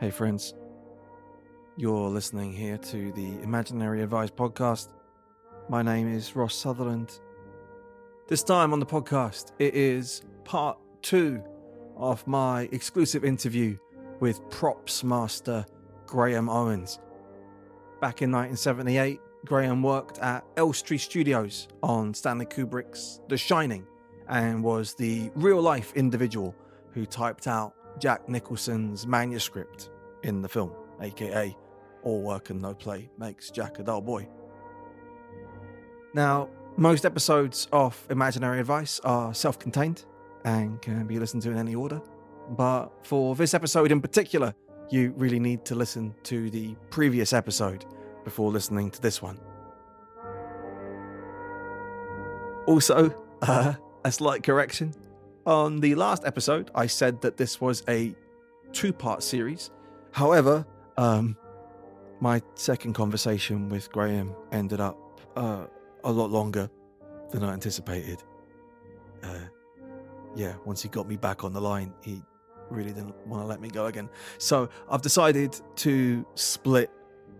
Hey, friends. You're listening here to the Imaginary Advice podcast. My name is Ross Sutherland. This time on the podcast, it is part two of my exclusive interview with props master Graham Owens. Back in 1978, Graham worked at Elstree Studios on Stanley Kubrick's The Shining and was the real life individual who typed out Jack Nicholson's manuscript in the film, aka All Work and No Play Makes Jack a Dull Boy. Now, most episodes of Imaginary Advice are self contained and can be listened to in any order, but for this episode in particular, you really need to listen to the previous episode before listening to this one. Also, uh, a slight correction. On the last episode, I said that this was a two part series. However, um, my second conversation with Graham ended up uh, a lot longer than I anticipated. Uh, yeah, once he got me back on the line, he really didn't want to let me go again. So I've decided to split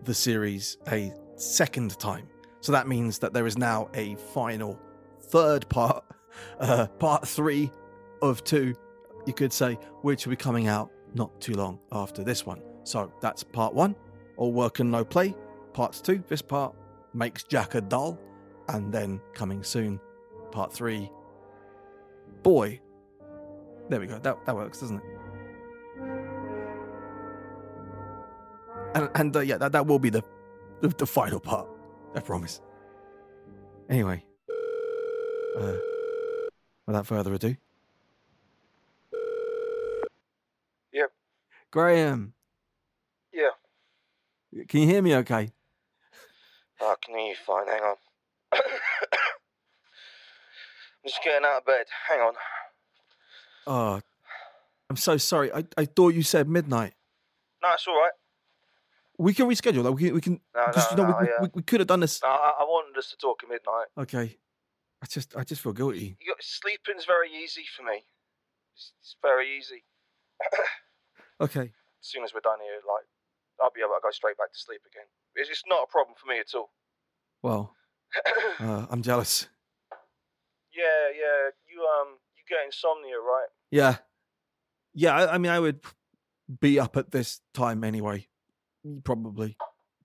the series a second time. So that means that there is now a final third part, uh, part three of two, you could say, which will be coming out not too long after this one. So that's part one, all work and no play. Part two, this part makes Jack a doll. And then coming soon, part three, boy. There we go. That, that works, doesn't it? And, and uh, yeah, that, that will be the, the, the final part. I promise. Anyway, uh, without further ado. Yep. Graham, Yeah. can you hear me okay? I can hear you fine. Hang on. I'm just getting out of bed. Hang on. Oh, I'm so sorry. I, I thought you said midnight. No, it's all right. We can reschedule that. We can, we can No, no, you know no, we, yeah. we, we could have done this. No, I, I wanted us to talk at midnight. Okay. I just I just feel guilty. You got, sleeping's very easy for me. It's, it's very easy. Okay. As soon as we're done here, like, I'll be able to go straight back to sleep again. It's, it's not a problem for me at all. Well, uh, I'm jealous. yeah, yeah. You um, you get insomnia, right? Yeah. Yeah, I, I mean I would be up at this time anyway. Probably.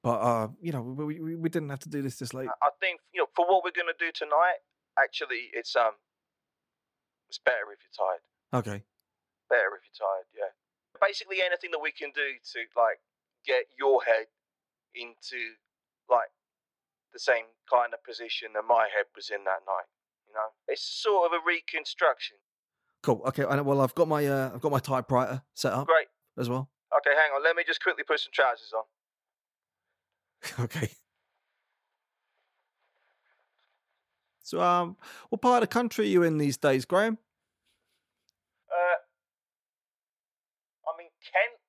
But uh, you know, we, we, we didn't have to do this this late. I think you know for what we're gonna do tonight. Actually, it's um, it's better if you're tired. Okay. better if you're tired, yeah. Basically anything that we can do to like get your head into like the same kind of position that my head was in that night. You know? It's sort of a reconstruction. Cool. Okay. Well I've got my uh, I've got my typewriter set up Great. as well. Okay, hang on, let me just quickly put some trousers on. okay. So um what part of the country are you in these days, Graham? Uh I'm in Kent.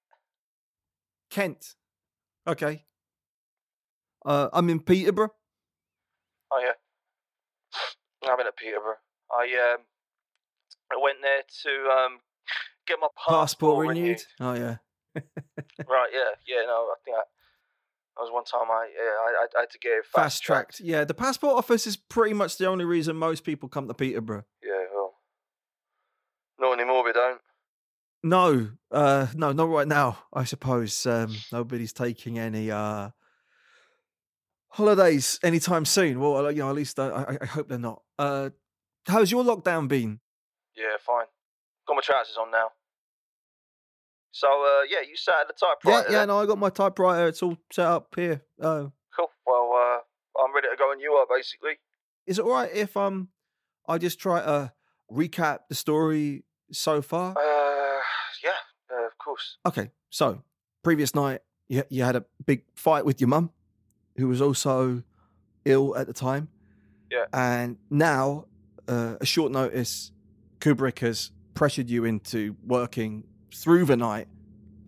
Kent. Okay. Uh I'm in Peterborough. Oh yeah. I'm in Peterborough. I um I went there to um get my passport, Passport renewed. Oh yeah. Right, yeah, yeah, no, I think I, that was one time I yeah, I, I, had to get it fast, Fast tracked. Yeah, the passport office is pretty much the only reason most people come to Peterborough. Yeah, well, not anymore. We don't. No, uh, no, not right now. I suppose um, nobody's taking any uh, holidays anytime soon. Well, you know, at least I, I, I hope they're not. Uh, how's your lockdown been? Yeah, fine. Got my trousers on now. So uh, yeah, you sat at the typewriter. yeah, yeah. No, I got my typewriter. It's all set up here. Oh, Cool. Well, uh, I'm ready to go, and you are basically. is it all right if um, I just try to recap the story so far? Uh, yeah, uh, of course. Okay, so previous night you you had a big fight with your mum, who was also ill at the time. Yeah. And now, uh, a short notice, Kubrick has pressured you into working through the night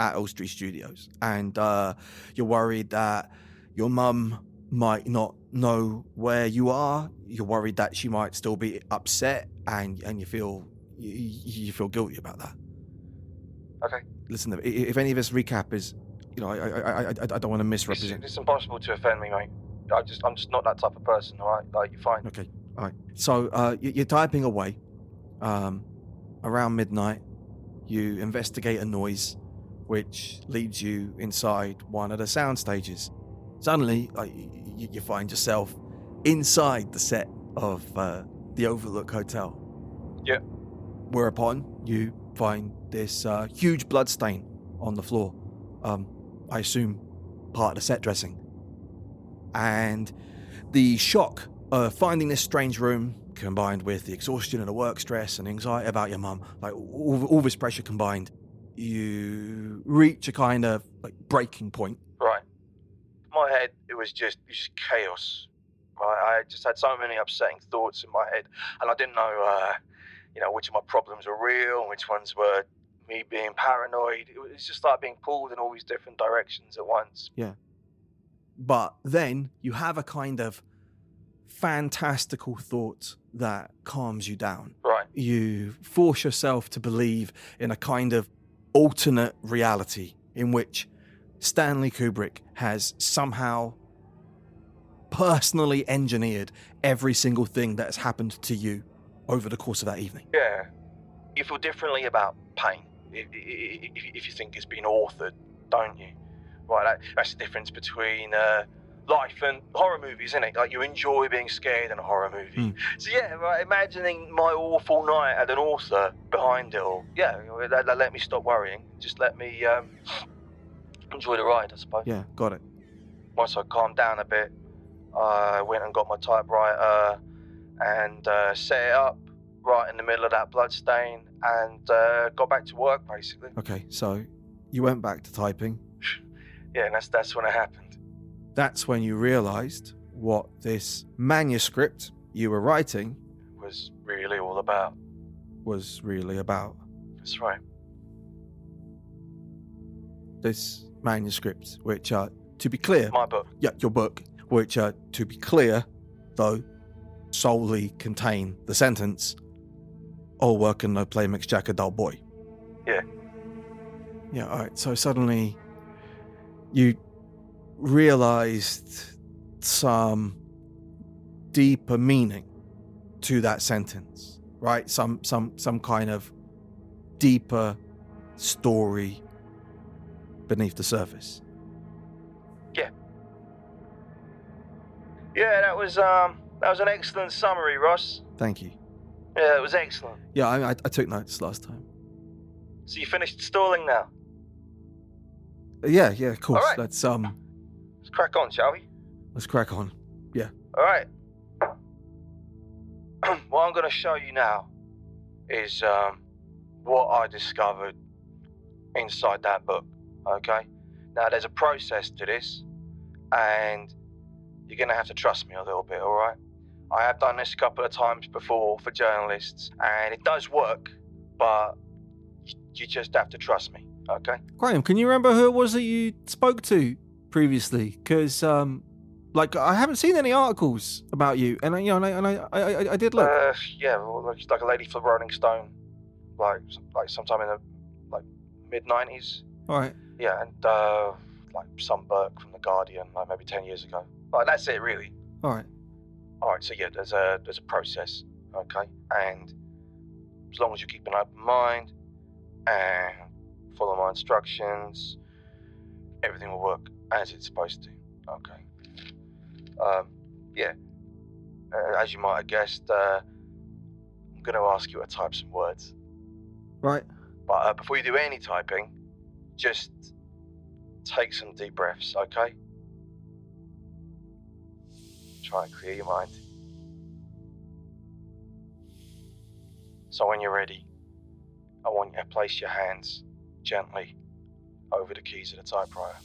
at Elstree Studios, and uh, you're worried that your mum might not know where you are. You're worried that she might still be upset, and and you feel you, you feel guilty about that. Okay. Listen, if any of this recap is, you know, I I I, I, don't want to misrepresent. it's impossible to offend me, mate. I just, I'm just not that type of person. All right, like you're fine. Okay, all right. So uh, you- you're typing away. Um, around midnight, you investigate a noise, which leads you inside one of the sound stages. Suddenly, like, you, you find yourself inside the set of uh, the Overlook Hotel. Yeah. Whereupon you find this uh, huge blood stain on the floor. Um, I assume part of the set dressing. And the shock of finding this strange room, combined with the exhaustion and the work stress and anxiety about your mum, like all, all this pressure combined, you reach a kind of like breaking point. Right. My head, it was just, it was just chaos. Right. I just had so many upsetting thoughts in my head, and I didn't know, uh, you know, which of my problems were real and which ones were me being paranoid. It was just like being pulled in all these different directions at once. Yeah. But then you have a kind of fantastical thought that calms you down. Right. You force yourself to believe in a kind of alternate reality in which Stanley Kubrick has somehow personally engineered every single thing that has happened to you over the course of that evening. Yeah. You feel differently about pain if, you think it's been authored, don't you? Right, that's the difference between uh, life and horror movies, isn't it? Like, you enjoy being scared in a horror movie. Mm. So, yeah, right, imagining my awful night had an author behind it all. Yeah, that, that let me stop worrying. Just let me um, enjoy the ride, I suppose. Yeah, got it. Once I calmed down a bit, I went and got my typewriter and uh, set it up right in the middle of that blood stain and uh, got back to work basically. Okay, so you went back to typing. Yeah, and that's that's when it happened. That's when you realized what this manuscript you were writing was really all about. was really about. That's right. This manuscript, which, uh, to be clear, My book. yeah, your book, which, uh, to be clear, though, solely contain the sentence, all work and no play makes Jack a dull boy. Yeah. Yeah, all right. So suddenly you realized some deeper meaning to that sentence, right? Some some some kind of deeper story beneath the surface. Yeah, Yeah, that was um that was an excellent summary, Ross. Thank you. Yeah, it was excellent. Yeah, I, I, I took notes last time. So you finished stalling now. Yeah, yeah, of course. right. Let's um, Let's crack on, shall we? let's crack on. Yeah. All right. what I'm going to show you now is um, what I discovered inside that book. Okay. Now, there's a process to this, and you're going to have to trust me a little bit. All right. I have done this a couple of times before for journalists, and it does work, but you just have to trust me. Okay. Graham, can you remember who it was that you spoke to previously? Because um, like I haven't seen any articles about you, and I, you know, and I, and I, I, I, did look. Uh, yeah, well, like, like a lady for Rolling Stone, like like sometime in the like mid '90s. All right. Yeah, and uh, like some Burke from the Guardian, like maybe ten years ago. Like that's it, really. All right. All right, so yeah, there's a there's a process, okay, and as long as you keep an open mind and follow my instructions, everything will work as it's supposed to. Okay. Um, yeah. Uh, as you might have guessed, uh, I'm going to ask you to type some words. Right. But uh, before you do any typing, just take some deep breaths, okay? Try and clear your mind. So when you're ready, I want you to place your hands gently over the keys of the typewriter.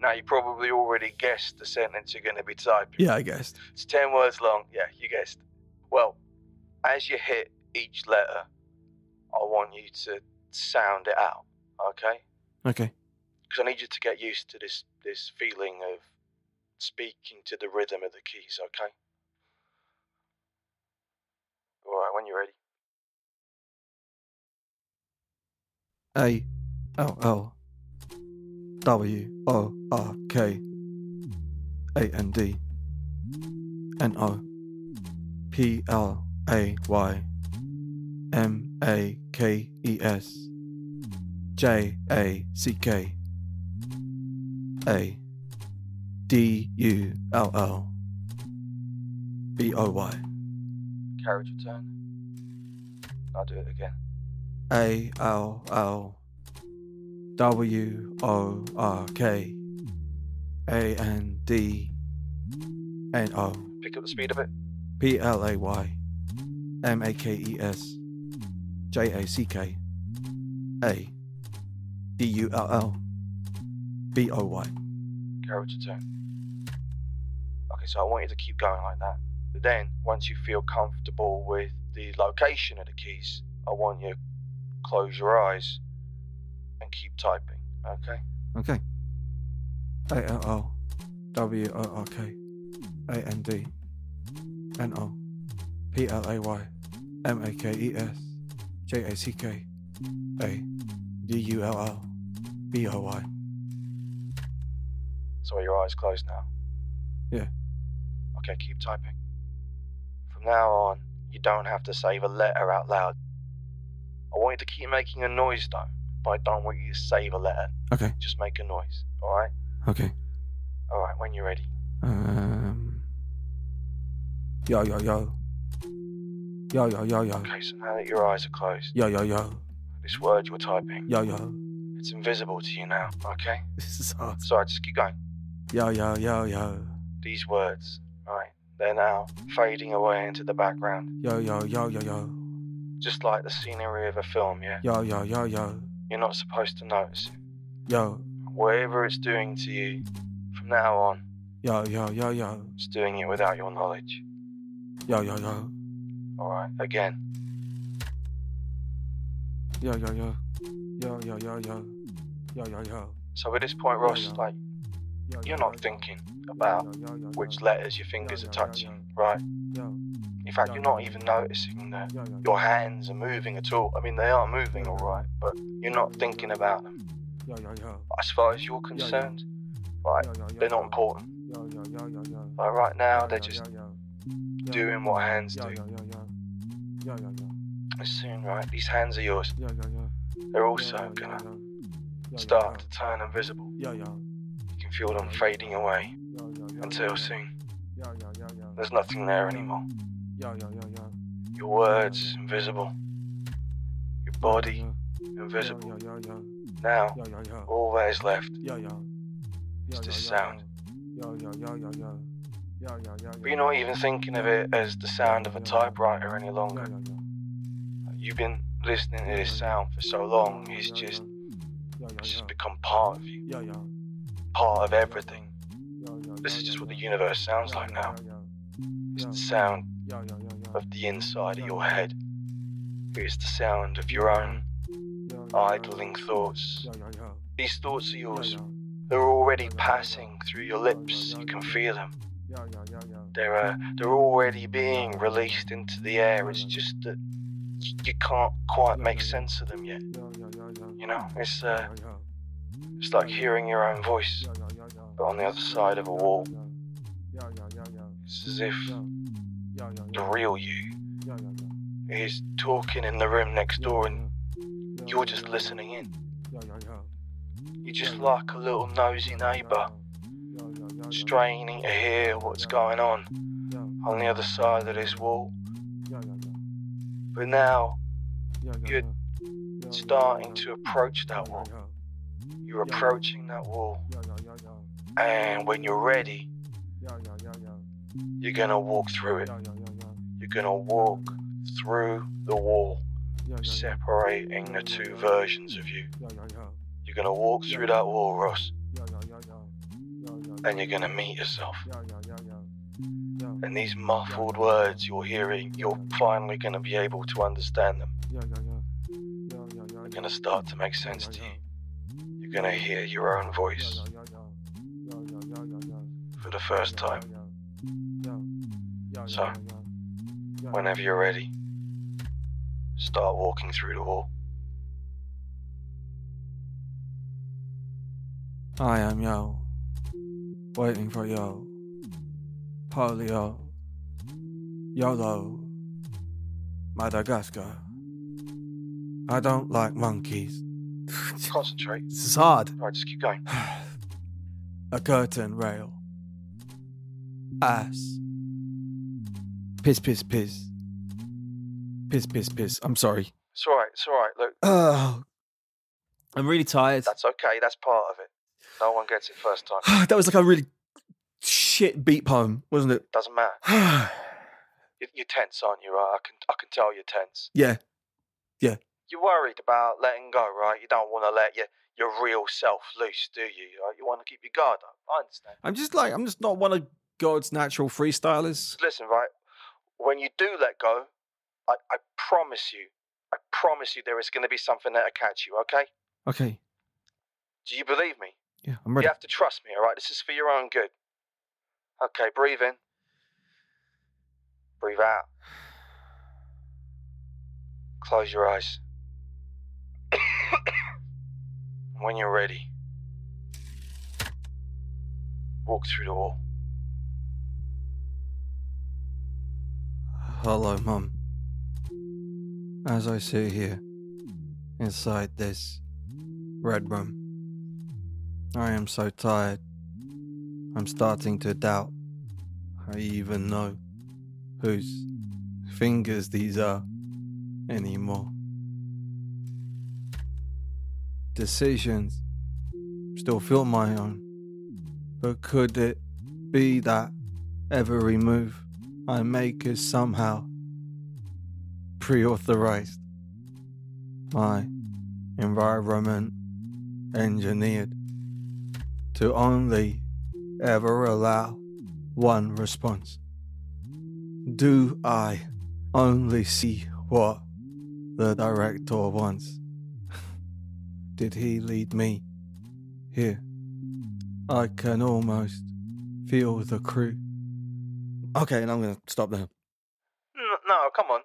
Now, you probably already guessed the sentence you're going to be typing. Yeah, I guessed. It's 10 words long. Yeah, you guessed. Well, as you hit each letter, I want you to sound it out, okay? Okay. because I need you to get used to this this feeling of speaking to the rhythm of the keys. Okay. All right, when you're ready. A L L W O R K A N D N O P L A Y M A K E S J A C K A D U L L B O Y Carriage return. I'll do it again. A L L W O R K A N D N O Pick up the speed of it. P L A Y M A K E S J A C K A D U L L B O Y. Carriage return. Okay, so I want you to keep going like that. But then, once you feel comfortable with the location of the keys, I want you to close your eyes and keep typing. Okay? Okay. A L L W O R K A N D N O P L A Y M A K E S J A C K A D U L L B O Y. So are your eyes closed now? Yeah. Okay, keep typing. From now on, you don't have to say the letter out loud. I want you to keep making a noise though, but I don't want you to say the letter. Okay. Just make a noise, alright? Okay. Alright, when you're ready. Um. Yo yo yo. Yo yo yo yo. Okay, so now that your eyes are closed, Yo yo yo. this word you're typing, Yo yo. it's invisible to you now, okay? This is hard. Sorry, just keep going. Yo yo yo yo. These words, right, they're now fading away into the background. Yo yo yo yo yo. Just like the scenery of a film, yeah? Yo yo yo yo. You're not supposed to notice it. Yo. Whatever it's doing to you, from now on, Yo yo yo yo. it's doing it without your knowledge. Yo yo yo. Alright, again. Yo yo yo. Yo yo yo yo. Yo yo yo. So at this point, Ross, like, Yo, you're not thinking about which letters your fingers are touching, right? In fact, you're not even noticing that yo yo. your hands are moving at all. I mean, they are moving alright, but you're not thinking about them. As far as you're concerned, right, they're not important. Right now, they're just doing what hands do. As soon, right, these hands are yours. Yo, yo, yo. They're also gonna start to turn invisible. Can feel them fading away until soon. There's nothing there anymore. Yo, yo, yo, yo. Your words invisible. Your body invisible. Now, all that is left is this sound. But you're not even thinking of it as the sound of a typewriter any longer. yo, yo. You've been listening to this sound for so long, it's just it's just become part of you, Yo, yo. Part of everything. This is just what the universe sounds like now. It's the sound of the inside of your head. It's the sound of your own idling thoughts. These thoughts are yours. They're already passing through your lips. You can feel them. They're uh, they're already being released into the air. It's just that you can't quite make sense of them yet. Yo, yo, yo, yo. You know, it's uh, it's like hearing your own voice, but on the other side of a wall. It's as if the real you Yo, yo, yo. is talking in the room next door, and you're just listening in. Yo, yo, yo. You're just like a little nosy neighbour, straining to hear what's going on on the other side of this wall. But now Yo, yo, You're yo. Yo, yo, starting to approach that wall. Yo, You're approaching that wall, and when you're ready, Yo, yo, yo, yo. you're gonna walk through it. Yo, yo, yo, yo. You're gonna walk through the wall, separating the two versions of you. Yo, yo, yo. You're gonna walk through that wall, Ross, and you're gonna meet yourself. Yo, yo, yo, yo. Yo, And these muffled words you're hearing, you're finally gonna be able to understand them. They're gonna start to make sense to you. You're gonna hear your own voice for the first time. So, whenever you're ready, start walking through the wall. I am yo, waiting for yo, polio, YOLO, Madagascar. I don't like monkeys. Concentrate. This is hard. Alright, just keep going. A curtain rail. Ass. Piss, piss, piss. Piss, piss, piss. I'm sorry. It's alright, it's alright. Look, Oh, I'm really tired. that's okay, that's part of it. No one gets it first time. that was like a really shit beat poem, wasn't it? Doesn't matter. You're, you're tense, aren't you? Right? I can, I can tell you're tense. Yeah, yeah. You're worried about letting go, right? You don't want to let your, your real self loose, do you? Right? You want to keep your guard up. I understand. I'm just like, I'm just not one of God's natural freestylers. Listen, right? When you do let go, I, I promise you, I promise you there is going to be something that'll catch you, okay? Okay. Do you believe me? Yeah, I'm ready. You have to trust me, all right? This is for your own good. Okay, breathe in. Breathe out. Close your eyes. When you're ready, walk through the wall. Hello, Mum. As I sit here, inside this red room, I am so tired. I'm starting to doubt I even know whose fingers these are anymore. Decisions still feel my own, but could it be that every move I make is somehow pre authorized. My environment engineered to only ever allow one response. Do I only see what the director wants? Did he lead me here? I can almost feel the crew. Okay, and I'm going to stop there. No, come on.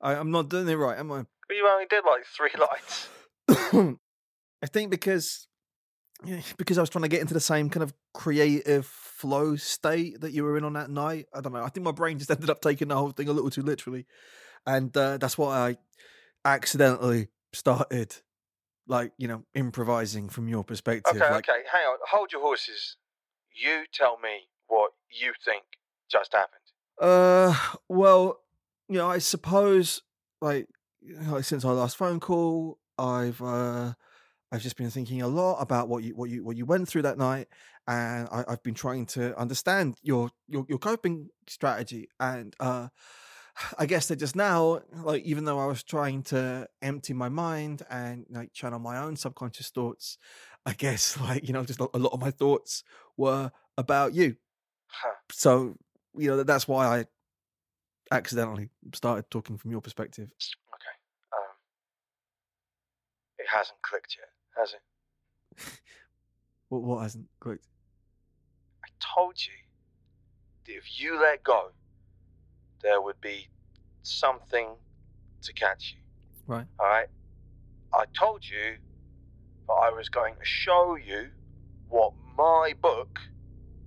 I, I'm not doing it right, am I? You only did like three lines. I think because because I was trying to get into the same kind of creative flow state that you were in on that night. I don't know. I think my brain just ended up taking the whole thing a little too literally, and uh, that's why I accidentally started, like you know, improvising from your perspective. Okay, like, okay, hang on. Hold your horses. You tell me what you think just happened. Uh, well, you know, I suppose like, like since our last phone call, I've uh, I've just been thinking a lot about what you what you what you went through that night, and I, I've been trying to understand your your your coping strategy, and uh, I guess that just now, like even though I was trying to empty my mind and like channel my own subconscious thoughts, I guess like you know just a lot of my thoughts were about you Huh. so you know that's why I accidentally started talking from your perspective. Okay. Um, it hasn't clicked yet, has it? What what hasn't clicked? I told you that if you let go, there would be something to catch you. Right. All right. I told you that I was going to show you what my book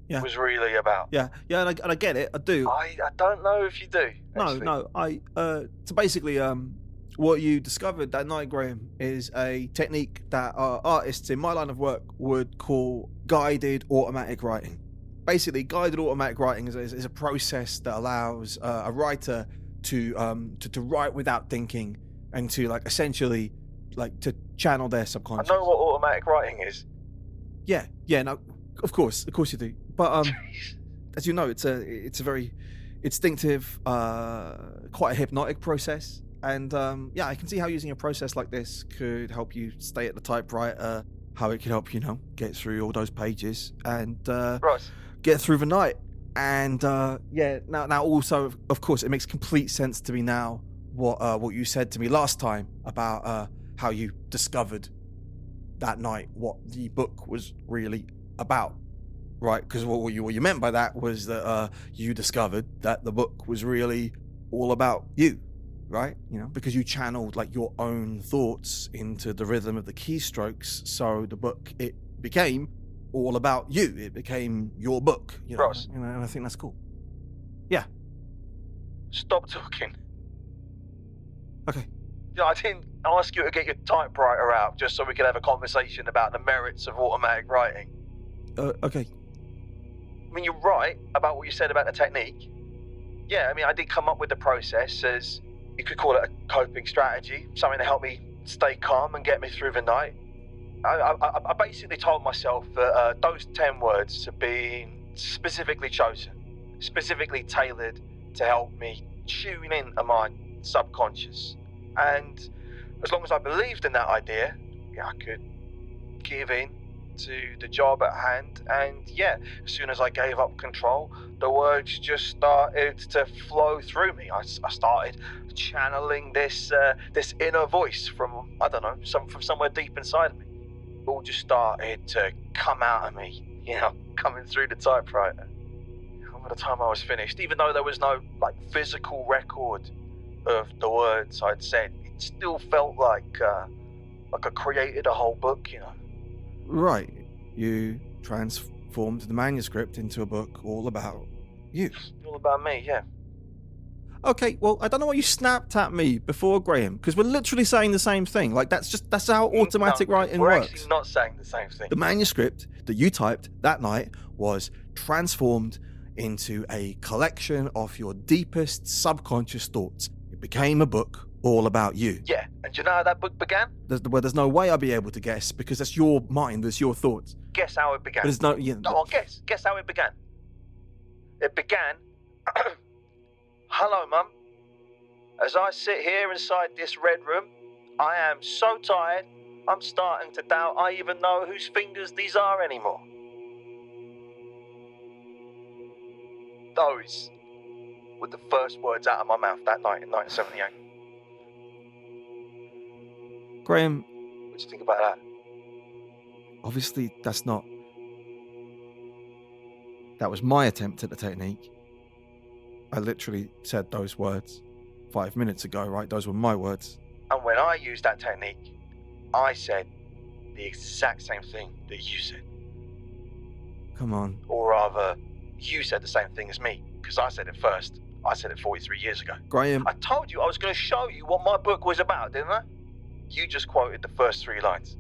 Yeah. was really about. Yeah, yeah, and I, and I get it. I do. I, I don't know if you do. no, actually. no. I uh. So basically, um, what you discovered that night, Graham, is a technique that uh, artists in my line of work would call guided automatic writing. Basically, guided automatic writing is, is, is a process that allows uh, a writer to um to, to write without thinking and to like essentially like to channel their subconscious. I know what automatic writing is. Yeah, yeah, no, of course, of course you do. But um, as you know, it's a it's a very instinctive, uh, quite a hypnotic process. And um, yeah, I can see how using a process like this could help you stay at the typewriter. How it could help you know get through all those pages and uh, right. Get through the night. And uh, yeah, now now also of- course it makes complete sense to me now what uh, what you said to me last time about uh, how you discovered that night what the book was really about, right? Because what you what you meant by that was that uh, you discovered that the book was really all about you, right? You know, because you channeled like your own thoughts into the rhythm of the keystrokes, so the book it became all about you. It became your book, you know, Ross. you know, and I think that's cool. Yeah. Stop talking. Okay. I didn't ask you to get your typewriter out just so we could have a conversation about the merits of automatic writing. Uh, okay. I mean, you're right about what you said about the technique. Yeah, I mean, I did come up with the process as you could call it a coping strategy, something to help me stay calm and get me through the night. I, I, I- I basically told myself that uh, those 10 words have been specifically chosen, specifically tailored to help me tune in to my subconscious. And as long as I believed in that idea, yeah, I could give in to the job at hand. And yeah, as soon as I gave up control, the words just started to flow through me. I started channeling this uh, this inner voice from I don't know, some from somewhere deep inside of me. All just started to come out of me, you know, coming through the typewriter. And by the time I was finished, even though there was no like physical record of the words I'd said, it still felt like uh, like I created a whole book, you know. Right. You transformed the manuscript into a book all about you. All about me, yeah. Okay, well, I don't know why you snapped at me before, Graham, because we're literally saying the same thing. Like, that's just, that's how automatic No, writing we're works. actually not saying the same thing. The manuscript that you typed that night was transformed into a collection of your deepest subconscious thoughts. It became a book all about you. Yeah, and do you know how that book began? There's, well, there's no way I'll be able to guess because that's your mind, that's your thoughts. Guess how it But began. there's no, yeah, Go on, guess. Guess how it began. It began. Hello, Mum. As I sit here inside this red room, I am so tired, I'm starting to doubt I even know whose fingers these are anymore. Those were the first words out of my mouth that night in 1978. Graham, What do you think about that? obviously that's not that was my attempt at the technique i literally said those words five minutes ago right those were my words And when I used that technique, I said the exact same thing that you said. come on Or rather, you said the same thing as me, because I said it first. I said it 43 years ago. graham I told you I was going to show you what my book was about, didn't I? You just quoted the first three lines.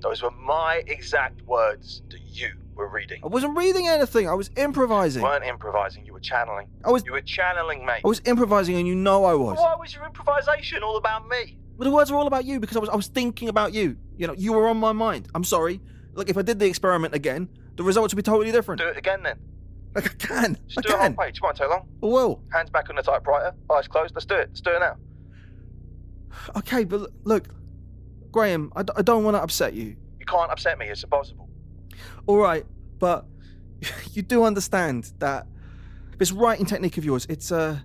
Those were my exact words to you were reading. i wasn't reading anything i was improvising You weren't improvising, you were channeling. i was You were channeling, mate. i was improvising and you know i was Why was your improvisation all about me? but the words were all about you because i was i was thinking about you you know you were on my mind i'm sorry look if i did the experiment again the results would be totally different Do it again then. like i can Just i do it on can page. It won't take long. i will Hands back on the typewriter, eyes closed. Let's do it. Let's do it now. okay but look graham i, d- I don't want to upset you You can't upset me. It's impossible. All right, but you do understand that this writing technique of yours, it's uh,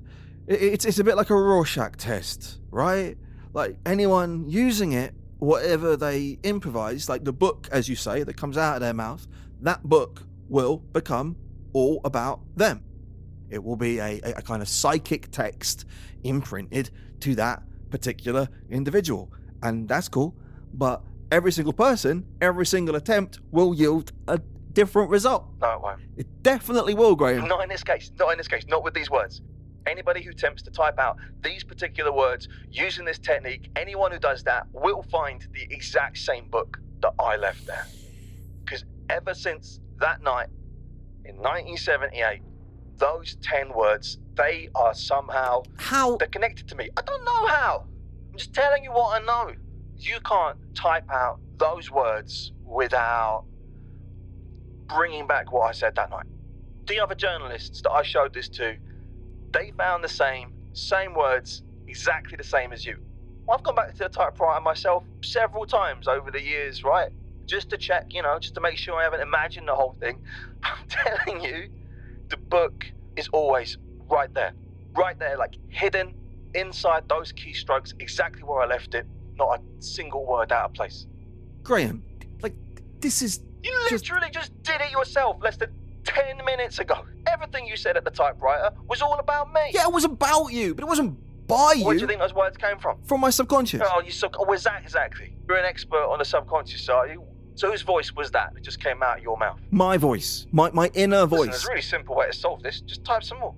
a, it's it's a bit like a Rorschach test, right? Like anyone using it, whatever they improvise, like the book, as you say, that comes out of their mouth, that book will become all about them. It will be a, a kind of psychic text imprinted to that particular individual, and that's cool. But every single person, every single attempt will yield a different result. No, it won't. It definitely will, Graham. Not in this case. Not in this case. Not with these words. Anybody who attempts to type out these particular words using this technique, anyone who does that will find the exact same book that I left there. Because ever since that night in 1978, those 10 words, they are somehow How? they're connected to me. I don't know how. I'm just telling you what I know. You can't type out those words without bringing back what I said that night. The other journalists that I showed this to, they found the same, same words, exactly the same as you. I've gone back to the typewriter myself several times over the years, right? Just to check, you know, just to make sure I haven't imagined the whole thing. I'm telling you, the book is always right there. Right there, like hidden inside those keystrokes, exactly where I left it. Not a single word out of place. Graham, like, this is. You literally just did it yourself less than 10 minutes ago. Everything you said at the typewriter was all about me. Yeah, it was about you, but it wasn't by you. Where do you think those words came from? From my subconscious. Oh, you sub- oh, where's that exactly? You're an expert on the subconscious, are you? So whose voice was that that just came out of your mouth? My voice. My, my inner Listen, voice. there's a really simple way to solve this. Just type some more.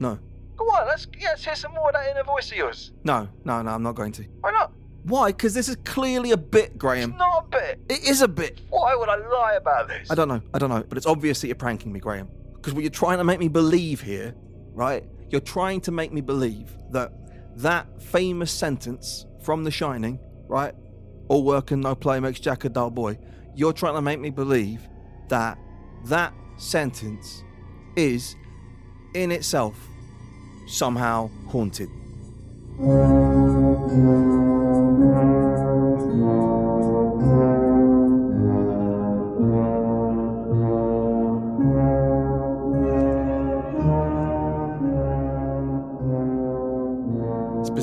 No. Go on, let's, yeah, let's hear some more of that inner voice of yours. No, no, no, I'm not going to. Why not? Why? Because this is clearly a bit, Graham. It's not a bit. It is a bit. Why would I lie about this? I don't know. I don't know. But it's obvious that you're pranking me, Graham. Because what you're trying to make me believe here, right? You're trying to make me believe that that famous sentence from The Shining, right? All work and no play makes Jack a dull boy. You're trying to make me believe that that sentence is, in itself, somehow haunted.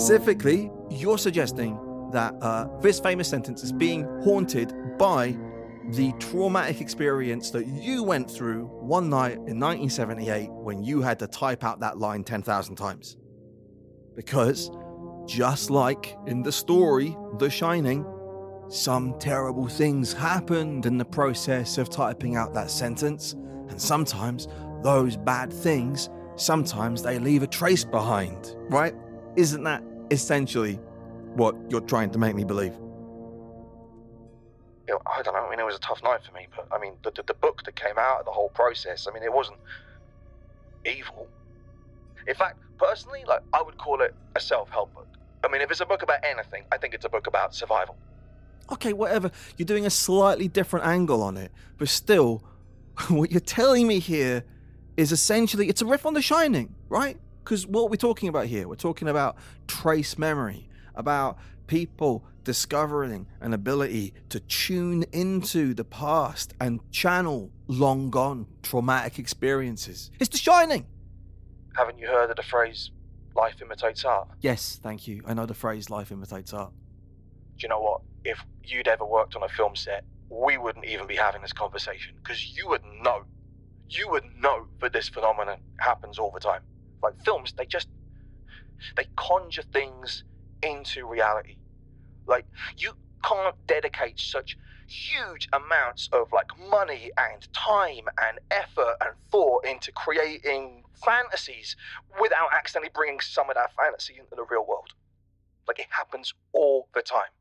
Specifically, you're suggesting that uh, this famous sentence is being haunted by the traumatic experience that you went through one night in 1978 when you had to type out that line 10,000 times. Because, just like in the story, The Shining, some terrible things happened in the process of typing out that sentence, and sometimes those bad things, sometimes they leave a trace behind, right? Isn't that essentially what you're trying to make me believe? You know, I don't know. I mean, it was a tough night for me, but I mean, the, the, the book that came out of the whole process, I mean, it wasn't evil. In fact, personally, like, I would call it a self help book. I mean, if it's a book about anything, I think it's a book about survival. Okay, whatever. You're doing a slightly different angle on it, but still, what you're telling me here is essentially it's a riff on The Shining, right? Because what we're talking about here, we're talking about trace memory, about people discovering an ability to tune into the past and channel long gone traumatic experiences. It's The Shining. Haven't you heard of the phrase, life imitates art? Yes, thank you. I know the phrase life imitates art. Do you know what? If you'd ever worked on a film set, we wouldn't even be having this conversation because you would know. You would know that this phenomenon happens all the time. Like films, they just they conjure things into reality. Like you can't dedicate such huge amounts of like money and time and effort and thought into creating fantasies without accidentally bringing some of that fantasy into the real world. Like it happens all the time.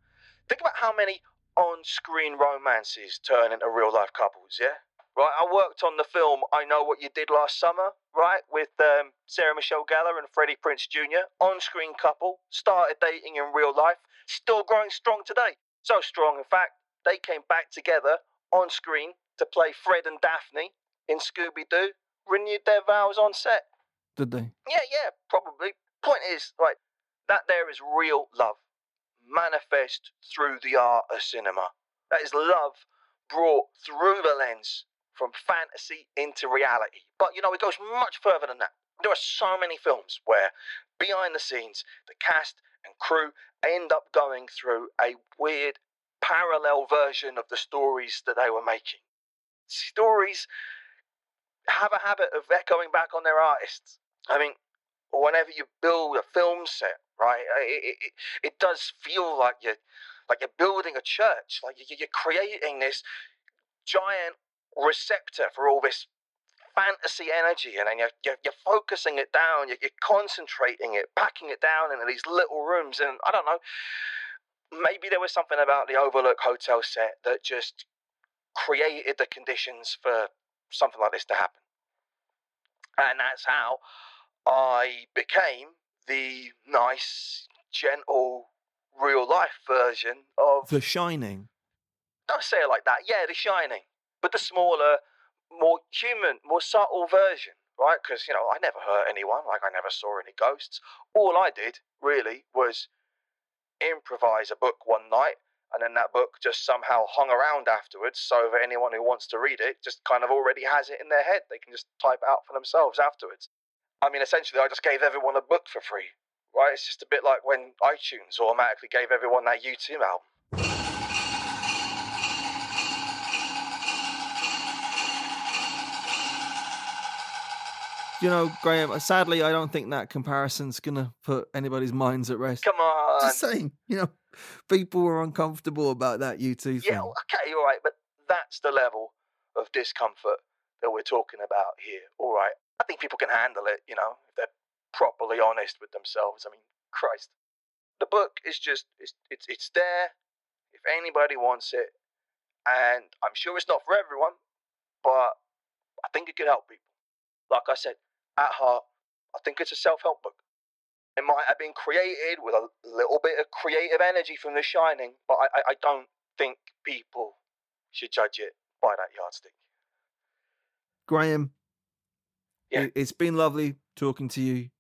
Think about how many on-screen romances turn into real-life couples. Yeah, right. I worked on the film "I Know What You Did Last Summer," right, with um, Sarah Michelle Gellar and Freddie Prinze Jr. On-screen couple started dating in real life, still growing strong today. So strong, in fact, they came back together on screen to play Fred and Daphne in Scooby Doo. Renewed their vows on set. Did they? Yeah, yeah, probably. Point is, like, that there is real love, manifest through the art of cinema. That is love brought through the lens from fantasy into reality. But, you know, it goes much further than that. There are so many films where, behind the scenes, the cast and crew end up going through a weird parallel version of the stories that they were making. Stories have a habit of echoing back on their artists. I mean, whenever you build a film set, right, it, it, it does feel like you're like you're building a church, like you- you're creating this giant receptor for all this fantasy energy, and then you're, you're, you're focusing it down, you're, you're concentrating it, packing it down into these little rooms, and I don't know, maybe there was something about the Overlook Hotel set that just created the conditions for something like this to happen. And that's how I became the nice, gentle, real life version of. The Shining. Don't say it like that. Yeah, The Shining. But the smaller, more human, more subtle version, right? Because, you know, I never hurt anyone. Like, I never saw any ghosts. All I did, really, was improvise a book one night. And then that book just somehow hung around afterwards, so that anyone who wants to read it just kind of already has it in their head. They can just type it out for themselves afterwards. I mean, essentially, I just gave everyone a book for free, right? It's just a bit like when iTunes automatically gave everyone that U2 album. You know, Graham. Uh, sadly, I don't think that comparison's gonna put anybody's minds at rest. Come on. Just saying, you know, people were uncomfortable about that U2 thing. Yeah, okay, all right, but that's the level of discomfort that we're talking about here. All right, I think people can handle it, you know, if they're properly honest with themselves. I mean, Christ, the book is just it's it's it's there if anybody wants it, and I'm sure it's not for everyone, but I think it could help people. Like I said, at heart, I think it's a self-help book. It might have been created with a little bit of creative energy from The Shining, but I, I, don't think people should judge it by that yardstick. Graham. Yeah. it- It's been lovely talking to you.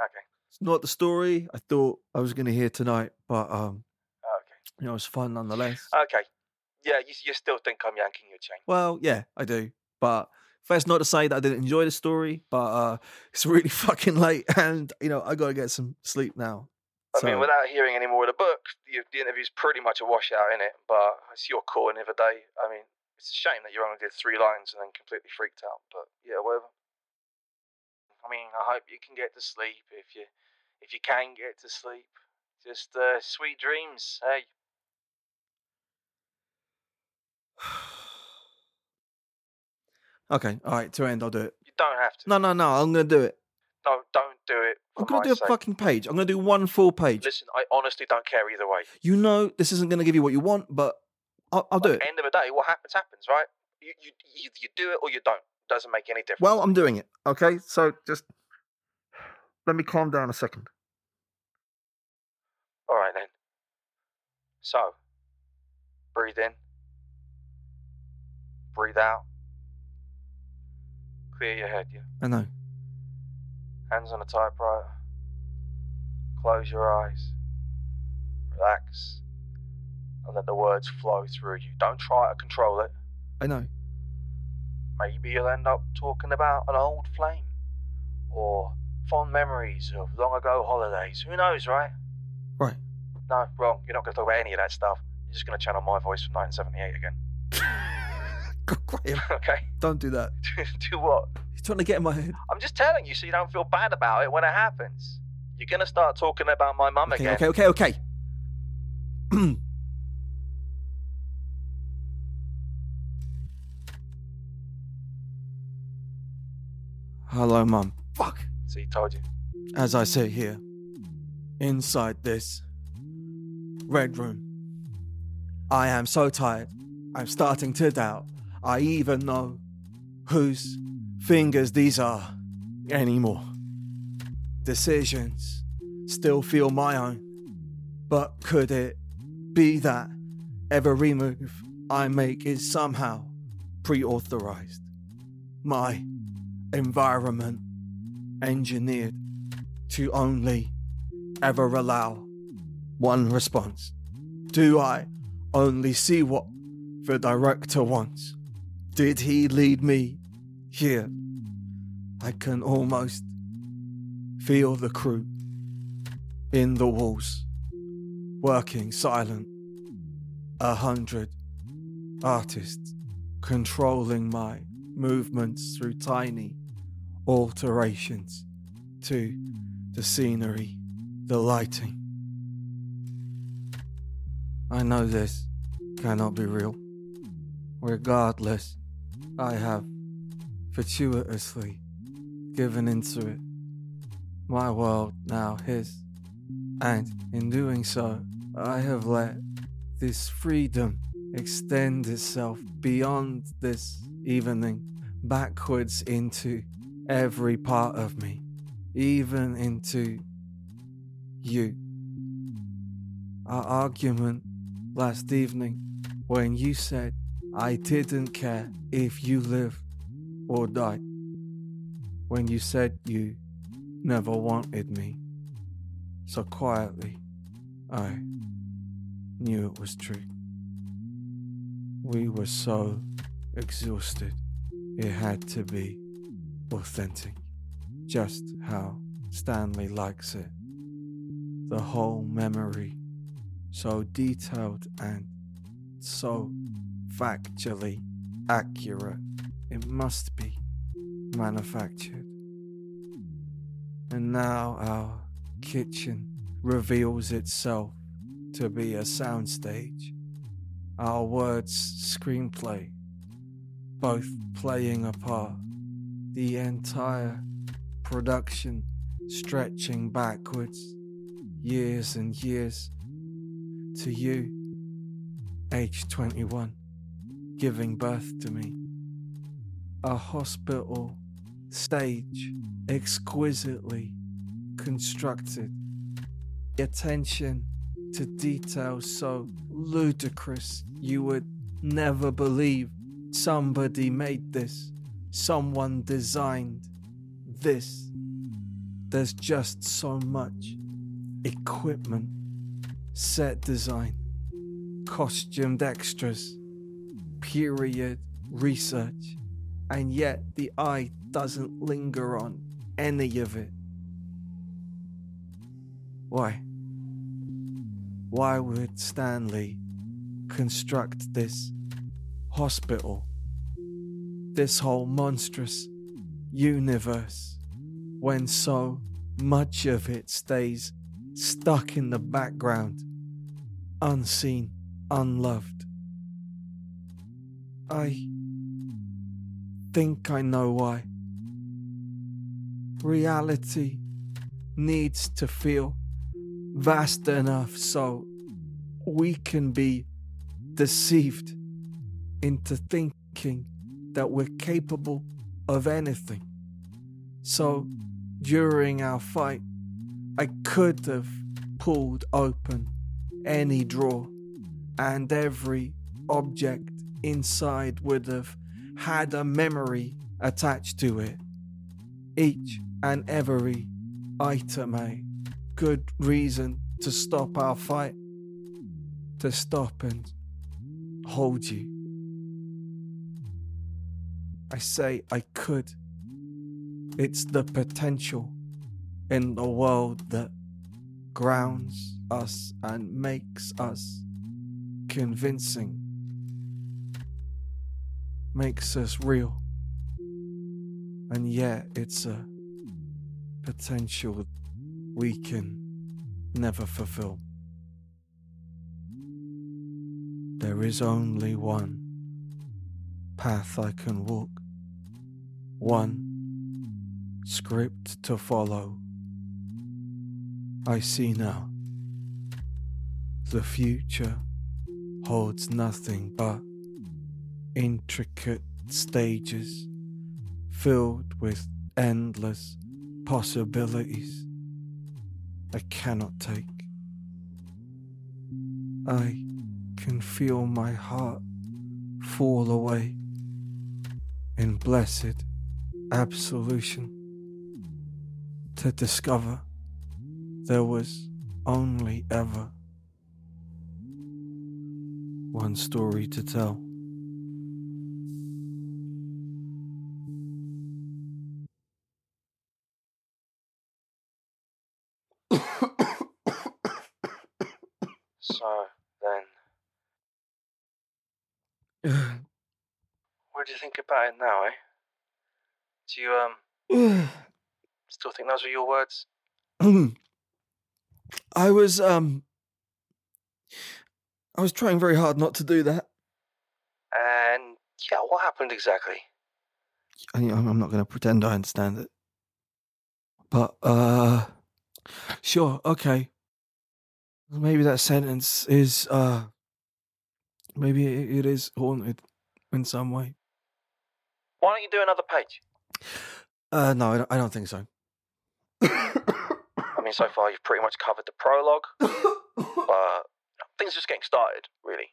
Okay, It's not the story I thought I was going to hear tonight, but um, okay, you know, it's fun nonetheless. okay. Yeah, you, you still think I'm yanking your chain? Well, yeah, I do. But first, not to say that I didn't enjoy the story, but uh, it's really fucking late, and you know, I got to get some sleep now. I mean, without hearing any more of the book, the, the interview's pretty much a washout in it. But it's your call any other day. I mean, it's a shame that you only did three lines and then completely freaked out. But yeah, whatever. I mean, I hope you can get to sleep if you if you can get to sleep. Just uh, sweet dreams. Hey, okay, all right. To end, I'll do it. you don't have to. No, no, no. I'm going to do it. No, don't do it. I'm going to do a sake. fucking page. I'm going to do one full page. Listen, I honestly don't care either way. You know, this isn't going to give you what you want, but I'll, I'll do At it. the end of the day, what happens happens, right? You you you, you do it or you don't. Doesn't make any difference. Well, I'm doing it. Okay, so just let me calm down a second. All right then. So, breathe in, breathe out, clear your head, yeah. I know. Hands on the typewriter. Close your eyes. Relax. And let the words flow through you. Don't try to control it. I know. Maybe you'll end up talking about an old flame or fond memories of long ago holidays. Who knows, right? Right. No, wrong. You're not going to talk about any of that stuff. You're just going to channel my voice from 1978 again. Graham, okay? don't do that. Do what? He's trying to get in my head. I'm just telling you so you don't feel bad about it when it happens. You're going to start talking about my mum Okay, again. okay, okay, okay. Hello, Mum. Fuck. So he told you. As I sit here, inside this red room, I am so tired. I'm starting to doubt I even know whose fingers these are anymore. Decisions still feel my own, but could it be that every move I make is somehow pre authorized? My environment engineered to only ever allow one response? Do I only see what the director wants? Did he lead me here? I can almost feel the crew in the walls, working silent. A hundred artists controlling my movements through tiny alterations to the scenery, the lighting. I know this cannot be real. Regardless, I have fortuitously given into it. My world now his, and in doing so, I have let this freedom extend itself beyond this evening, backwards into every part of me, even into you. Our argument last evening, when you said I didn't care if you lived or died, when you said you never wanted me, so quietly, I knew it was true. We were so exhausted, it had to be authentic, just how Stanley likes it. The whole memory, so detailed and so factually accurate, it must be manufactured. And now our kitchen reveals itself to be a soundstage. Our words, screenplay, both playing a part. The entire production stretching backwards, years and years, to you, age 21, giving birth to me. A hospital stage exquisitely constructed. Attention to detail so ludicrous you would never believe somebody made this, someone designed this. There's just so much equipment, set design, costumed extras, period research, and yet the eye doesn't linger on any of it. Why? Why would Stanley construct this hospital, this whole monstrous universe, when so much of it stays stuck in the background, unseen, unloved? I think I know why. Reality needs to feel vast enough so we can be deceived into thinking that we're capable of anything. So during our fight, I could have pulled open any drawer, and every object inside would have had a memory attached to it. Each and every item a good reason to stop our fight, to stop and hold you. I say I could. It's the potential in the world that grounds us and makes us convincing, makes us real. And yet, it's a potential we can never fulfill. There is only one path I can walk, one script to follow. I see now. The future holds nothing but intricate stages filled with endless possibilities I cannot take. I can feel my heart fall away in blessed absolution to discover there was only ever one story to tell. what do you think about it now, eh? Do you um still think those were your words? I was um I was trying very hard not to do that. And yeah, what happened exactly? I, I'm I'm not going to pretend I understand it. But uh sure, okay. Maybe that sentence is uh maybe it, is haunted in some way. Why don't you do another page? Uh no, I don't, I don't think so. I mean, so far you've pretty much covered the prologue, but things are just getting started, really.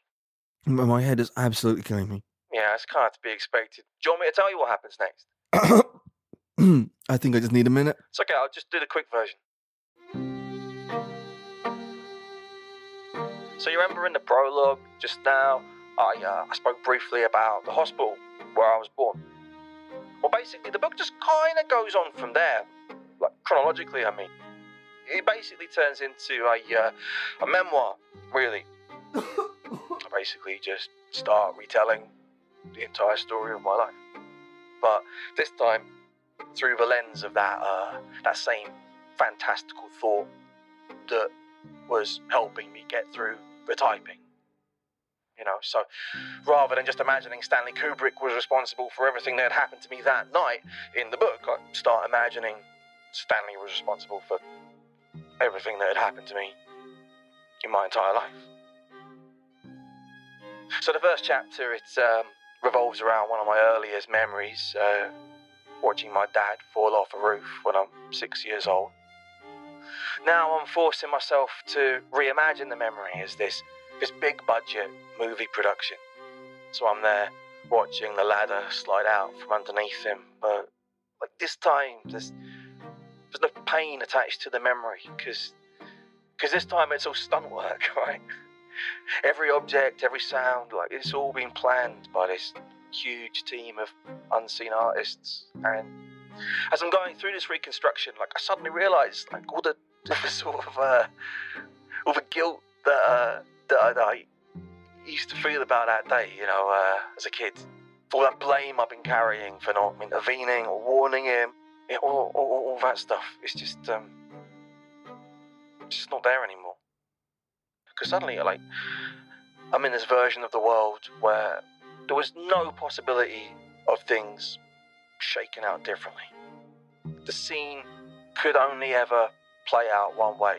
My my head is absolutely killing me. Yeah, it's kind of to be expected. Do you want me to tell you what happens next? I think I just need a minute. It's okay, I'll just do the quick version. So you remember in the prologue just now, I uh, I spoke briefly about the hospital where I was born. Well, basically, the book just kind of goes on from there, like chronologically. I mean, it basically turns into a uh, a memoir, really. I basically just start retelling the entire story of my life, but this time through the lens of that uh, that same fantastical thought that was helping me get through the typing. You know, so rather than just imagining Stanley Kubrick was responsible for everything that had happened to me that night in the book, I start imagining Stanley was responsible for everything that had happened to me in my entire life. So the first chapter, it um, revolves around one of my earliest memories, uh, watching my dad fall off a roof when I'm six years old. Now I'm forcing myself to reimagine the memory as this this big budget movie production. So I'm there watching the ladder slide out from underneath him, but like this time there's there's no pain attached to the memory because because this time it's all stunt work, right? Every object, every sound, like it's all been planned by this huge team of unseen artists. And as I'm going through this reconstruction, like I suddenly realised like all the, the sort of uh, all the guilt that uh, that I, that I used to feel about that day, you know, uh, as a kid. All that blame I've been carrying for not intervening or warning him, it, all, all, all, that stuff. It's just, um, just not there anymore. Because suddenly, like, I'm in this version of the world where there was no possibility of things shaking out differently. The scene could only ever play out one way.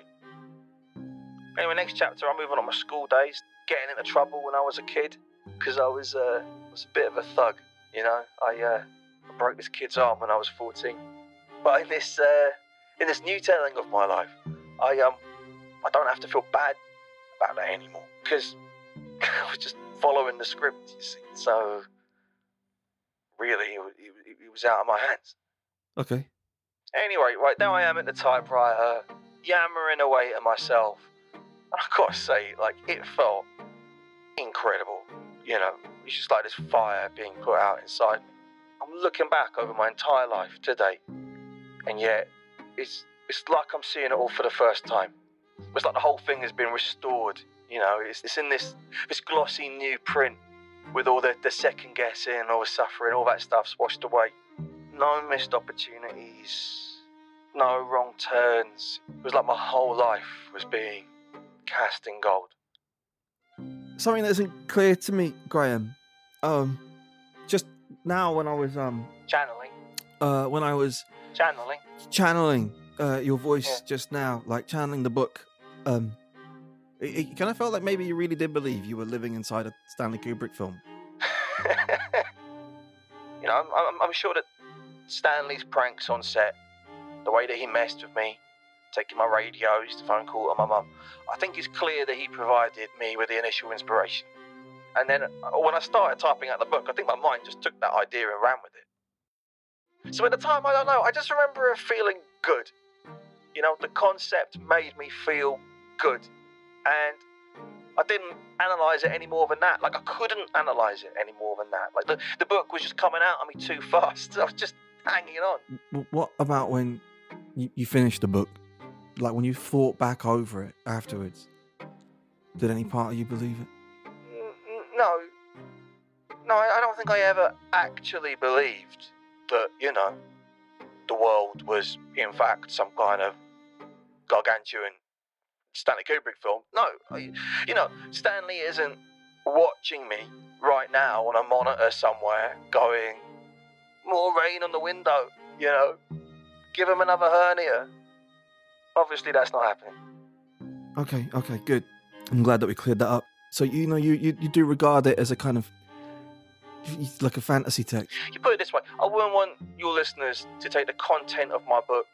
Anyway, next chapter, I'm moving on my school days, getting into trouble when I was a kid, because I was uh, was a bit of a thug. You know, I, uh, I broke this kid's arm when I was 14. But in this uh, in this new telling of my life, I um I don't have to feel bad about that anymore because I was just following the script. You see, so really, it, was out of my hands. Okay. Anyway, right now I am at the typewriter, yammering away to myself I've gotta say, like, it felt incredible. You know, it's just like this fire being put out inside me. I'm looking back over my entire life today, and yet it's it's like I'm seeing it all for the first time. It's like the whole thing has been restored. You know, it's, it's in this this glossy new print with all the, the second guessing, all the suffering, all that stuff's washed away. No missed opportunities, no wrong turns. It was like my whole life was being cast in gold. Something that isn't clear to me, Graham. Um, just now when I was um channeling, uh, when I was channeling, channeling uh, your voice yeah. just now, like channeling the book. Um, it, it kind of felt like maybe you really did believe you were living inside a Stanley Kubrick film. you know, I'm, I'm, I'm sure that Stanley's pranks on set, the way that he messed with me, taking my radios, the phone call to my mum. I think it's clear that he provided me with the initial inspiration. And then uh, when I started typing out the book, I think my mind just took that idea and ran with it. So at the time, I don't know, I just remember feeling good. You know, the concept made me feel good. And I didn't analyze it any more than that. Like, I couldn't analyze it any more than that. Like, the, the book was just coming out on me too fast. I was just hanging on. What about when you, you finished the book? like when you thought back over it afterwards, did any part of you believe it? No. No, I don't think I ever actually believed that, you know, the world was in fact some kind of gargantuan Stanley Kubrick film. No, you know, Stanley isn't watching me right now on a monitor somewhere going, more rain on the window, you know, give him another hernia, obviously that's not happening. Okay, okay, good. I'm glad that we cleared that up. So you know, you you, you do regard it as a kind of like a fantasy text. You put it this way: I wouldn't want your listeners to take the content of my book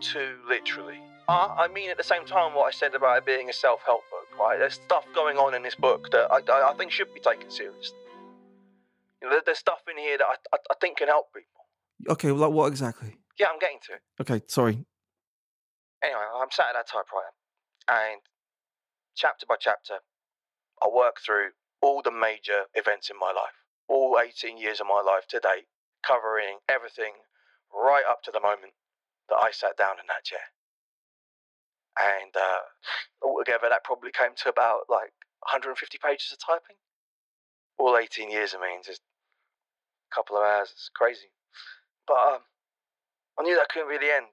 too literally. Uh, I mean, at the same time, what I said about it being a self-help book, right? There's stuff going on in this book that I, I, I think should be taken seriously. You know, there's stuff in here that I, I, I think can help people. Okay, well, like what exactly? Yeah, I'm getting to. it. Okay, sorry. Anyway, I'm sat at that typewriter, and chapter by chapter, I work through all the major events in my life, all 18 years of my life to date, covering everything right up to the moment that I sat down in that chair. And uh, altogether, that probably came to about like 150 pages of typing. All 18 years, I mean, just a couple of hours. It's crazy. But um, I knew that couldn't be the end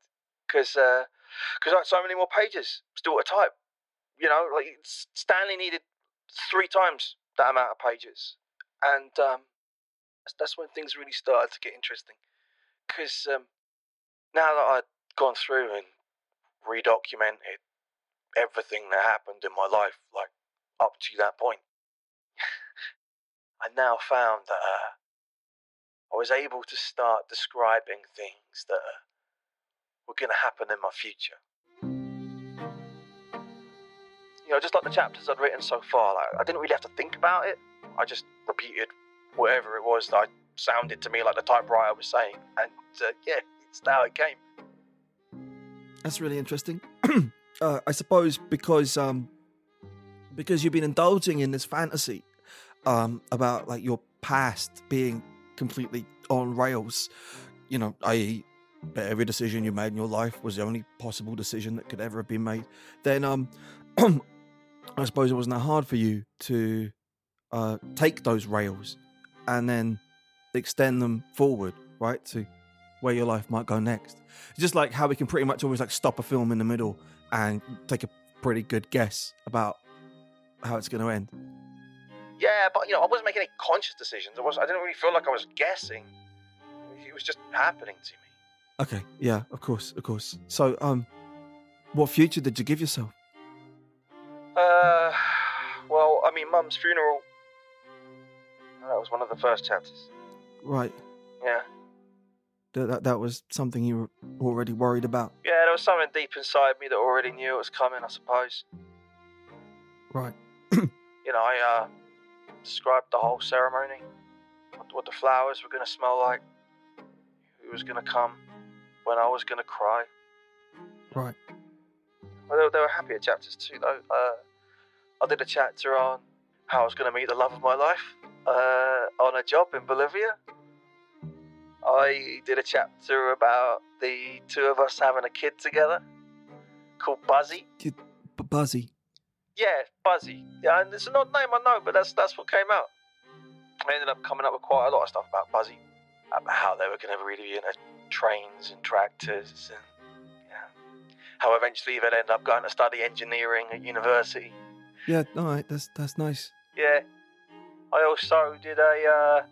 because because I had so many more pages still to type. You know, like Stanley needed three times that amount of pages, and um, that's, that's when things really started to get interesting. Because um, now that I'd gone through and redocumented everything that happened in my life, like up to that point, I now found that uh, I was able to start describing things that uh, were going to happen in my future. You know, just like the chapters I'd written so far, like, I didn't really have to think about it. I just repeated whatever it was that sounded to me like the typewriter was saying, and uh, yeah, it's how it came. That's really interesting. uh, I suppose because um, because you've been indulging in this fantasy um, about like your past being completely on rails. You know, i.e., every decision you made in your life was the only possible decision that could ever have been made. Then um, I suppose it wasn't that hard for you to uh, take those rails and then extend them forward, right, to where your life might go next. Just like how we can pretty much always like stop a film in the middle and take a pretty good guess about how it's going to end. Yeah, but you know, I wasn't making any conscious decisions. I was. I didn't really feel like I was guessing. It was just happening to me. Okay, yeah, of course, of course. So, um, what future did you give yourself? Uh, well, I mean, Mum's funeral. That was one of the first chapters. Right, Yeah, that that, was something you were already worried about. yeah. There was something deep inside me that already knew it was coming. I suppose. Right. You know, I uh, described the whole ceremony, what, what the flowers were going to smell like, who was going to come, when I was going to cry. Right. Well, there, there were happier chapters too, though. Uh, I did a chapter on how I was going to meet the love of my life uh, on a job in Bolivia. I did a chapter about the two of us having a kid together called Buzzy. B- Buzzy. Yeah, Buzzy. Yeah, and it's an odd name, I know, but that's that's what came out. I ended up coming up with quite a lot of stuff about Buzzy, about how they were going to really be into trains and tractors, and yeah, how eventually they'd end up going to study engineering at university. Yeah, all right, that's that's nice. Yeah, I also did a uh,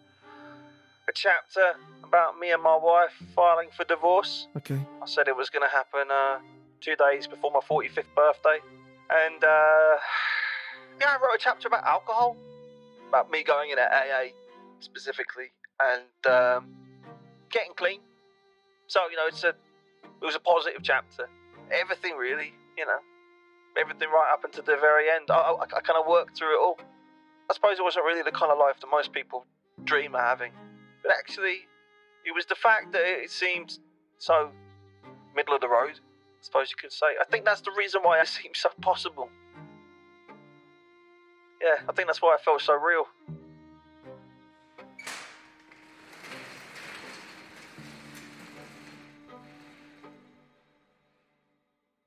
a chapter about me and my wife filing for divorce. Okay. I said it was going to happen uh, two days before my 45th birthday. And uh, yeah, I wrote a chapter about alcohol, about me going in at AA specifically, and um, getting clean. So you know, it's a it was a positive chapter. Everything really, you know, everything right up until the very end. I, I, I kind of worked through it all. I suppose it wasn't really the kind of life that most people dream of having, but actually, it was the fact that it seemed so middle of the road. I suppose you could say. I think that's the reason why it seemed so possible. Yeah, I think that's why I felt so real.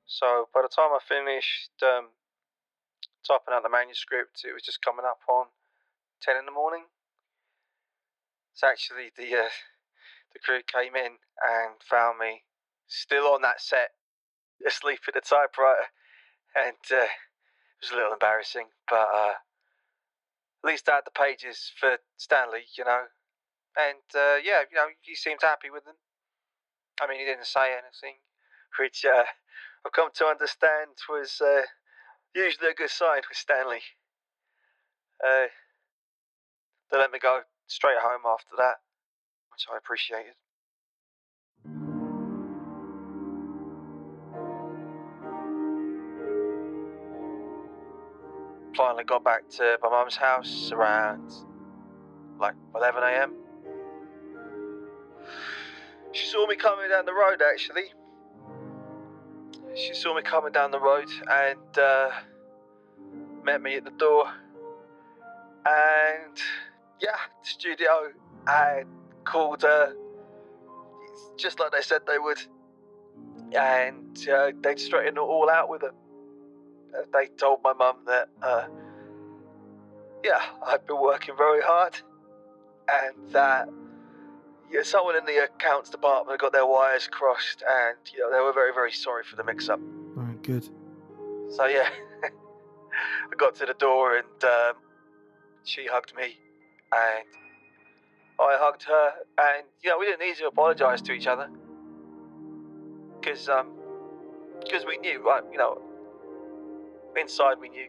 So by the time I finished um, typing out the manuscript, it was just coming up on ten in the morning. So actually, the uh, the crew came in and found me still on that set, asleep at the typewriter, and uh, it was a little embarrassing, but uh, at least I had the pages for Stanley, you know, and uh, yeah, you know, he seemed happy with them. I mean, he didn't say anything, which uh, I've come to understand was uh, usually a good sign with Stanley. They let me go straight home after that, which I appreciated. Finally got back to my mum's house around like 11 a.m. She saw me coming down the road actually. She saw me coming down the road and uh, met me at the door. And yeah, the studio had called her just like they said they would. And uh, they'd straightened it all out with her. Uh, They told my mum that, uh, yeah, I'd been working very hard and that, yeah, someone in the accounts department got their wires crossed, and you know they were very, very sorry for the mix-up. All right, good. So yeah, I got to the door and um, she hugged me, and I hugged her, and you know we didn't need to apologise to each other because um because we knew, right? You know, inside we knew.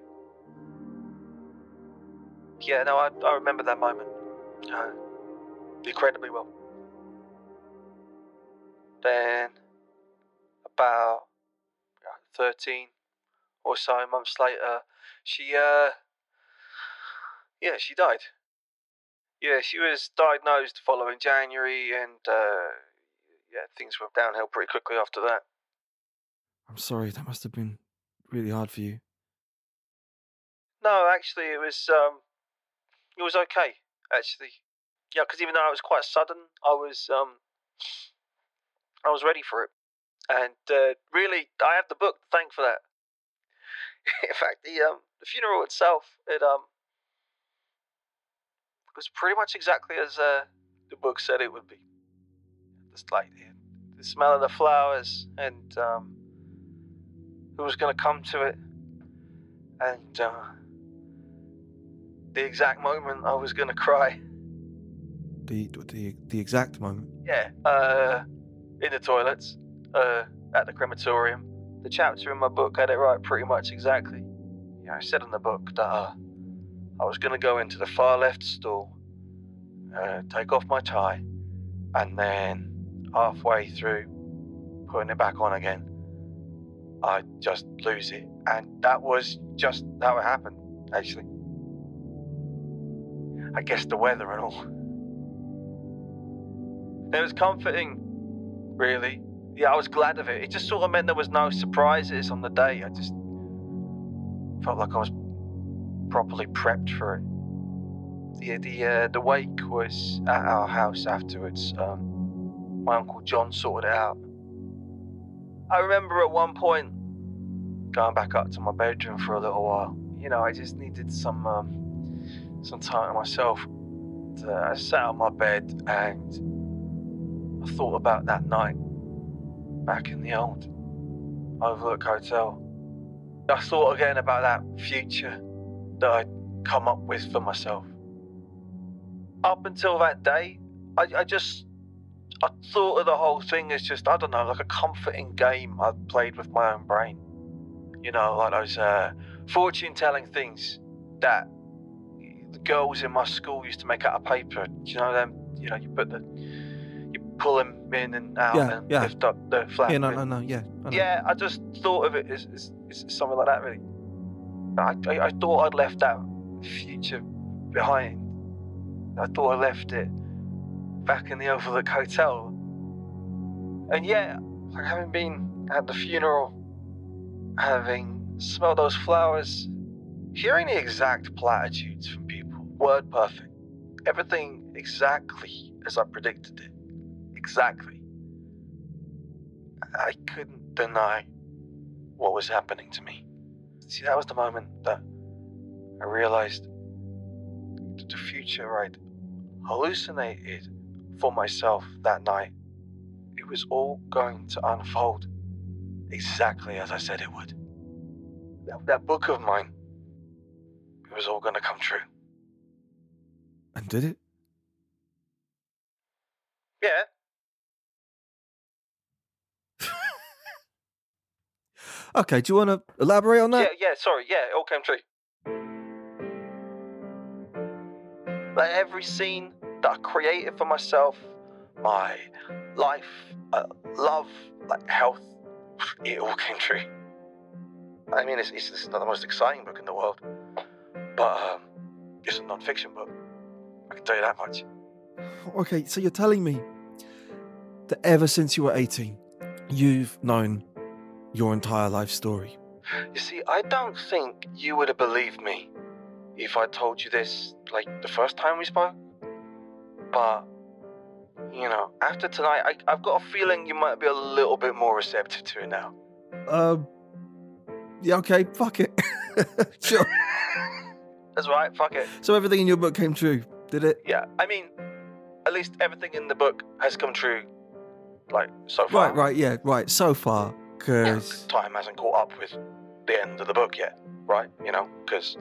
Yeah, no, I, I remember that moment uh, incredibly well. Then, about uh, 13 or so months later, she, uh, yeah, she died. Yeah, she was diagnosed the following January, and, uh, yeah, things went downhill pretty quickly after that. I'm sorry. That must have been really hard for you. No, actually, it was, um, it was okay, actually. Yeah, because even though it was quite sudden, I was, um, I was ready for it. And, uh, really, I have the book to thank for that. In fact, the um the funeral itself, it um was pretty much exactly as uh, the book said it would be. Just like the, the smell of the flowers and um, who was going to come to it, and uh, the exact moment I was going to cry. The the the exact moment. Yeah, uh, in the toilets, uh, at the crematorium. The chapter in my book had it right pretty much exactly. Yeah, I said in the book that uh, I was going to go into the far left stall, uh, take off my tie, and then halfway through putting it back on again, I just lose it. And that was just how it happened, actually. I guess the weather and all. It was comforting, really. Yeah, I was glad of it. It just sort of meant there was no surprises on the day. I just felt like I was properly prepped for it. The the uh, the wake was at our house afterwards. Um, my uncle John sorted it out. I remember at one point going back up to my bedroom for a little while. You know, I just needed some um, some time to myself. So I sat on my bed and I thought about that night back in the old Overlook Hotel. I thought again about that future that I'd come up with for myself. Up until that day, I, I just I thought of the whole thing as just I don't know, like a comforting game I played with my own brain. You know, like those uh, fortune-telling things that the girls in my school used to make out of paper. You know them. You know, you put the you pull them in and out Yeah, and yeah. lift up the flap. Yeah, no, no, no, yeah. I yeah, I just thought of it as, as, as something like that, really. I, I, I thought I'd left that future behind. I thought I left it back in the Overlook Hotel. And yeah, like having been at the funeral, having smelled those flowers, hearing the exact platitudes from people, word perfect, everything exactly as I predicted it. Exactly. I couldn't deny what was happening to me. See, that was the moment that I realized that the future I'd hallucinated for myself that night, it was all going to unfold exactly as I said it would. That, that book of mine, it was all going to come true. And did it? Yeah, Okay, do you want to elaborate on yeah, that? yeah, sorry, yeah, it all came true. Like every scene that I created for myself, my life, uh, love, like health, it all came true. I mean, it's, it's, it's not the most exciting book in the world, but um, it's a non-fiction book. I can tell you that much. Okay, so you're telling me that ever since you were 18, you've known your entire life story. You see, I don't think you would have believed me if I told you this, like, the first time we spoke. But, you know, after tonight, I, I've got a feeling you might be a little bit more receptive to it now. Um, yeah, okay, fuck it. sure. That's right, fuck it. So everything in your book came true, did it? Yeah, I mean, at least everything in the book has come true, like so far. Right, right, yeah, right. So far, Yeah, because time hasn't caught up with the end of the book yet, right? You know, because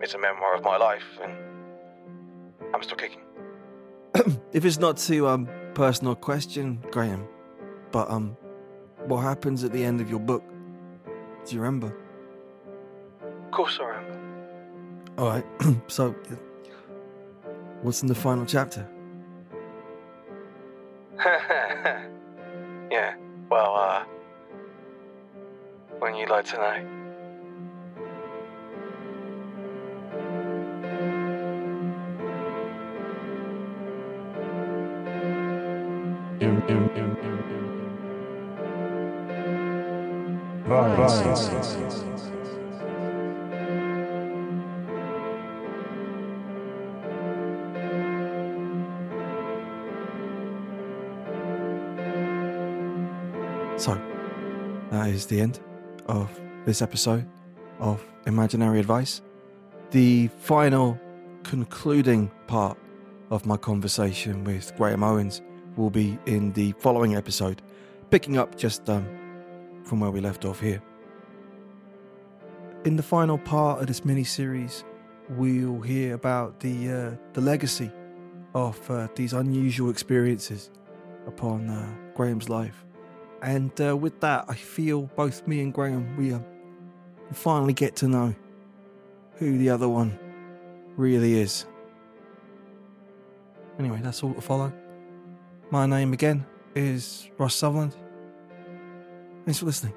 it's a memoir of my life, and I'm still kicking. if it's not too um personal question, Graham, but um, what happens at the end of your book? Do you remember? Of course, I remember. All right. so, what's in the final chapter? when you'd like. So, that is the end of this episode of Imaginary Advice. The final concluding part of my conversation with Graham Owens will be in the following episode, picking up just um, from where we left off here. In the final part of this mini series, we'll hear about the uh, the legacy of uh, these unusual experiences upon uh, Graham's life. And uh, with that, I feel both me and Graham, we uh, finally get to know who the other one really is. Anyway, that's all to follow. My name again is Ross Sutherland. Thanks for listening.